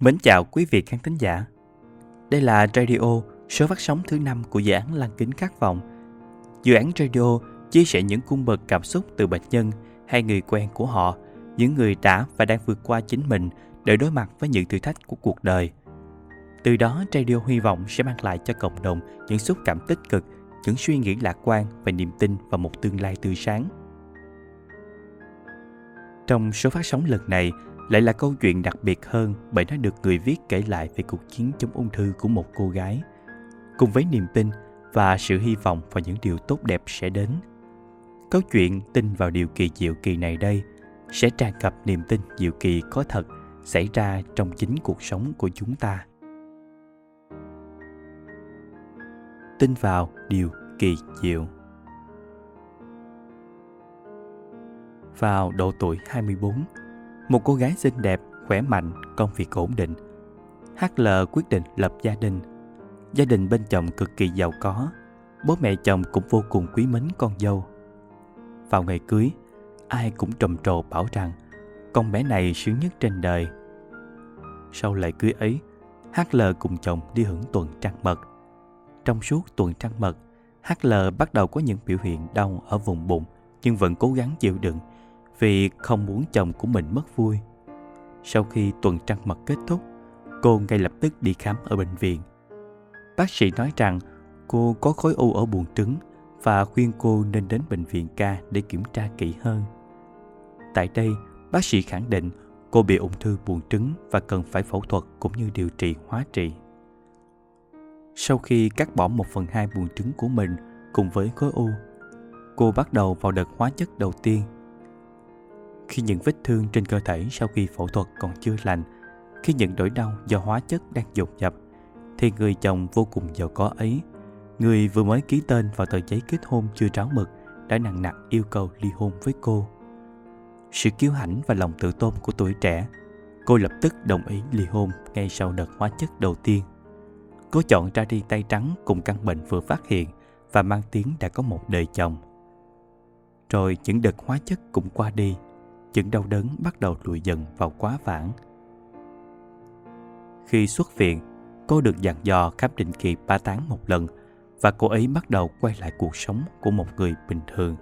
Mến chào quý vị khán thính giả. Đây là Radio, số phát sóng thứ năm của dự án Lăng Kính Khát Vọng. Dự án radio chia sẻ những cung bậc cảm xúc từ bệnh nhân hay người quen của họ, những người đã và đang vượt qua chính mình để đối mặt với những thử thách của cuộc đời. Từ đó, radio hy vọng sẽ mang lại cho cộng đồng những xúc cảm tích cực, những suy nghĩ lạc quan và niềm tin vào một tương lai tươi sáng. Trong số phát sóng lần này, lại là câu chuyện đặc biệt hơn bởi nó được người viết kể lại về cuộc chiến chống ung thư của một cô gái. Cùng với niềm tin và sự hy vọng vào những điều tốt đẹp sẽ đến, câu chuyện tin vào điều kỳ diệu kỳ này đây sẽ tràn ngập niềm tin diệu kỳ có thật xảy ra trong chính cuộc sống của chúng ta. Tin vào điều kỳ diệu. Vào độ tuổi 24 một cô gái xinh đẹp, khỏe mạnh, công việc ổn định. HL quyết định lập gia đình. Gia đình bên chồng cực kỳ giàu có, bố mẹ chồng cũng vô cùng quý mến con dâu. Vào ngày cưới, ai cũng trầm trồ bảo rằng con bé này sướng nhất trên đời. Sau lễ cưới ấy, HL cùng chồng đi hưởng tuần trăng mật. Trong suốt tuần trăng mật, HL bắt đầu có những biểu hiện đau ở vùng bụng nhưng vẫn cố gắng chịu đựng vì không muốn chồng của mình mất vui. Sau khi tuần trăng mật kết thúc, cô ngay lập tức đi khám ở bệnh viện. Bác sĩ nói rằng cô có khối u ở buồng trứng và khuyên cô nên đến bệnh viện ca để kiểm tra kỹ hơn. Tại đây, bác sĩ khẳng định cô bị ung thư buồng trứng và cần phải phẫu thuật cũng như điều trị hóa trị. Sau khi cắt bỏ một phần hai buồng trứng của mình cùng với khối u, cô bắt đầu vào đợt hóa chất đầu tiên khi những vết thương trên cơ thể sau khi phẫu thuật còn chưa lành, khi những nỗi đau do hóa chất đang dồn dập, thì người chồng vô cùng giàu có ấy, người vừa mới ký tên vào tờ giấy kết hôn chưa tráo mực, đã nặng nặc yêu cầu ly hôn với cô. Sự kiêu hãnh và lòng tự tôn của tuổi trẻ, cô lập tức đồng ý ly hôn ngay sau đợt hóa chất đầu tiên. Cô chọn ra đi tay trắng cùng căn bệnh vừa phát hiện và mang tiếng đã có một đời chồng. Rồi những đợt hóa chất cũng qua đi, chứng đau đớn bắt đầu lùi dần vào quá vãng. Khi xuất viện, cô được dặn dò khám định kỳ 3 tháng một lần và cô ấy bắt đầu quay lại cuộc sống của một người bình thường.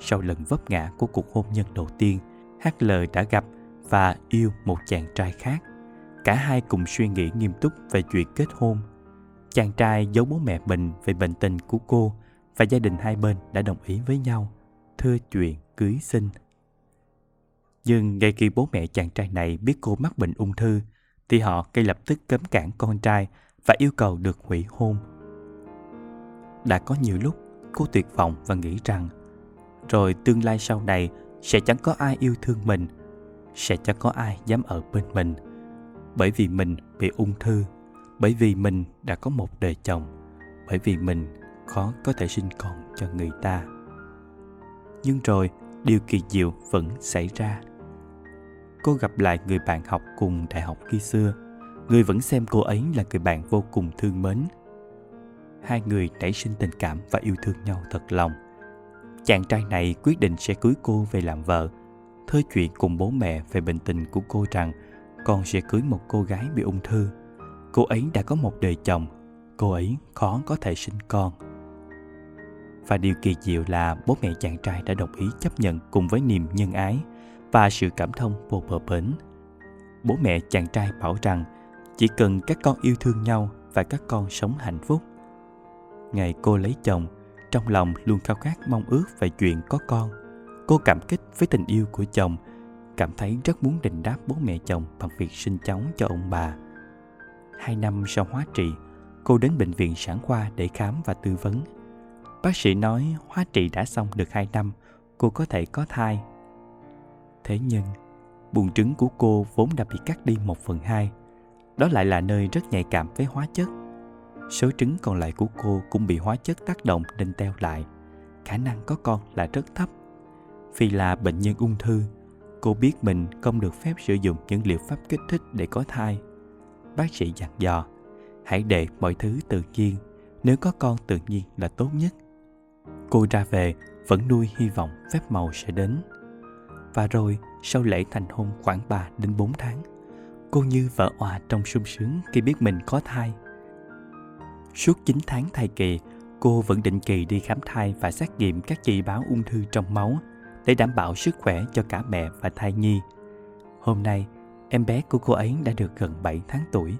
Sau lần vấp ngã của cuộc hôn nhân đầu tiên, HL đã gặp và yêu một chàng trai khác. Cả hai cùng suy nghĩ nghiêm túc về chuyện kết hôn. Chàng trai giấu bố mẹ mình về bệnh tình của cô và gia đình hai bên đã đồng ý với nhau, thưa chuyện cưới sinh nhưng ngay khi bố mẹ chàng trai này biết cô mắc bệnh ung thư, thì họ ngay lập tức cấm cản con trai và yêu cầu được hủy hôn. Đã có nhiều lúc cô tuyệt vọng và nghĩ rằng rồi tương lai sau này sẽ chẳng có ai yêu thương mình, sẽ chẳng có ai dám ở bên mình. Bởi vì mình bị ung thư, bởi vì mình đã có một đời chồng, bởi vì mình khó có thể sinh con cho người ta. Nhưng rồi điều kỳ diệu vẫn xảy ra cô gặp lại người bạn học cùng đại học khi xưa. Người vẫn xem cô ấy là người bạn vô cùng thương mến. Hai người nảy sinh tình cảm và yêu thương nhau thật lòng. Chàng trai này quyết định sẽ cưới cô về làm vợ, Thơ chuyện cùng bố mẹ về bệnh tình của cô rằng con sẽ cưới một cô gái bị ung thư. Cô ấy đã có một đời chồng, cô ấy khó có thể sinh con. Và điều kỳ diệu là bố mẹ chàng trai đã đồng ý chấp nhận cùng với niềm nhân ái và sự cảm thông vô bờ bến. Bố mẹ chàng trai bảo rằng chỉ cần các con yêu thương nhau và các con sống hạnh phúc. Ngày cô lấy chồng, trong lòng luôn khao khát mong ước về chuyện có con. Cô cảm kích với tình yêu của chồng, cảm thấy rất muốn đền đáp bố mẹ chồng bằng việc sinh cháu cho ông bà. Hai năm sau hóa trị, cô đến bệnh viện sản khoa để khám và tư vấn. Bác sĩ nói hóa trị đã xong được hai năm, cô có thể có thai Thế nhưng, buồng trứng của cô vốn đã bị cắt đi một phần hai. Đó lại là nơi rất nhạy cảm với hóa chất. Số trứng còn lại của cô cũng bị hóa chất tác động nên teo lại. Khả năng có con là rất thấp. Vì là bệnh nhân ung thư, cô biết mình không được phép sử dụng những liệu pháp kích thích để có thai. Bác sĩ dặn dò, hãy để mọi thứ tự nhiên, nếu có con tự nhiên là tốt nhất. Cô ra về vẫn nuôi hy vọng phép màu sẽ đến. Và rồi, sau lễ thành hôn khoảng 3 đến 4 tháng, Cô như vỡ òa trong sung sướng khi biết mình có thai. Suốt 9 tháng thai kỳ, cô vẫn định kỳ đi khám thai và xét nghiệm các chỉ báo ung thư trong máu để đảm bảo sức khỏe cho cả mẹ và thai nhi. Hôm nay, em bé của cô ấy đã được gần 7 tháng tuổi.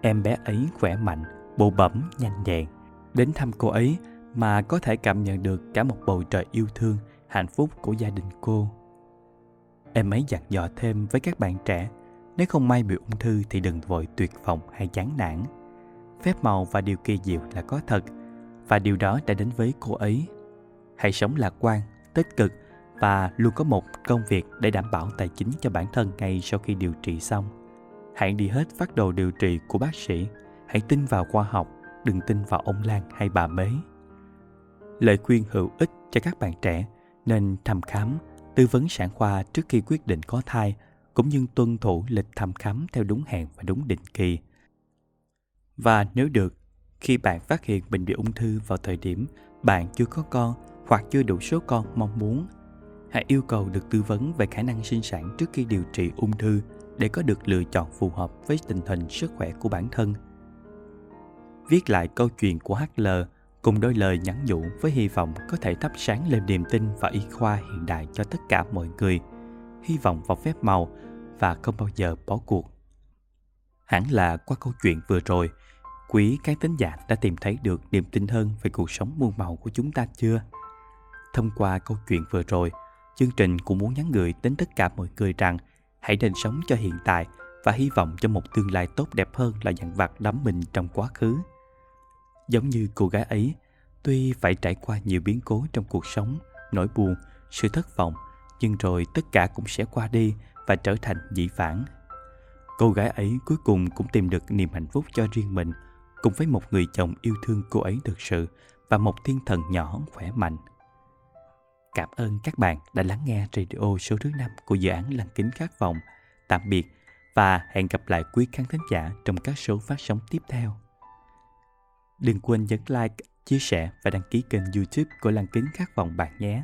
Em bé ấy khỏe mạnh, bộ bẩm, nhanh nhẹn. Đến thăm cô ấy mà có thể cảm nhận được cả một bầu trời yêu thương, hạnh phúc của gia đình cô. Em ấy dặn dò thêm với các bạn trẻ, nếu không may bị ung thư thì đừng vội tuyệt vọng hay chán nản. Phép màu và điều kỳ diệu là có thật, và điều đó đã đến với cô ấy. Hãy sống lạc quan, tích cực và luôn có một công việc để đảm bảo tài chính cho bản thân ngay sau khi điều trị xong. Hãy đi hết phát đồ điều trị của bác sĩ. Hãy tin vào khoa học, đừng tin vào ông Lan hay bà Mế. Lời khuyên hữu ích cho các bạn trẻ nên thăm khám, tư vấn sản khoa trước khi quyết định có thai, cũng như tuân thủ lịch thăm khám theo đúng hẹn và đúng định kỳ. Và nếu được, khi bạn phát hiện mình bị ung thư vào thời điểm bạn chưa có con hoặc chưa đủ số con mong muốn, hãy yêu cầu được tư vấn về khả năng sinh sản trước khi điều trị ung thư để có được lựa chọn phù hợp với tình hình sức khỏe của bản thân. Viết lại câu chuyện của HL cùng đôi lời nhắn nhủ với hy vọng có thể thắp sáng lên niềm tin và y khoa hiện đại cho tất cả mọi người, hy vọng vào phép màu và không bao giờ bỏ cuộc. Hẳn là qua câu chuyện vừa rồi, quý các tính giả đã tìm thấy được niềm tin hơn về cuộc sống muôn màu của chúng ta chưa? Thông qua câu chuyện vừa rồi, chương trình cũng muốn nhắn gửi đến tất cả mọi người rằng hãy nên sống cho hiện tại và hy vọng cho một tương lai tốt đẹp hơn là dặn vặt đắm mình trong quá khứ. Giống như cô gái ấy, tuy phải trải qua nhiều biến cố trong cuộc sống, nỗi buồn, sự thất vọng, nhưng rồi tất cả cũng sẽ qua đi và trở thành dĩ vãng. Cô gái ấy cuối cùng cũng tìm được niềm hạnh phúc cho riêng mình, cùng với một người chồng yêu thương cô ấy thực sự và một thiên thần nhỏ khỏe mạnh. Cảm ơn các bạn đã lắng nghe radio số thứ 5 của dự án Lăng Kính Khát Vọng. Tạm biệt và hẹn gặp lại quý khán thính giả trong các số phát sóng tiếp theo. Đừng quên nhấn like, chia sẻ và đăng ký kênh youtube của Lăng Kính Khát Vọng bạn nhé.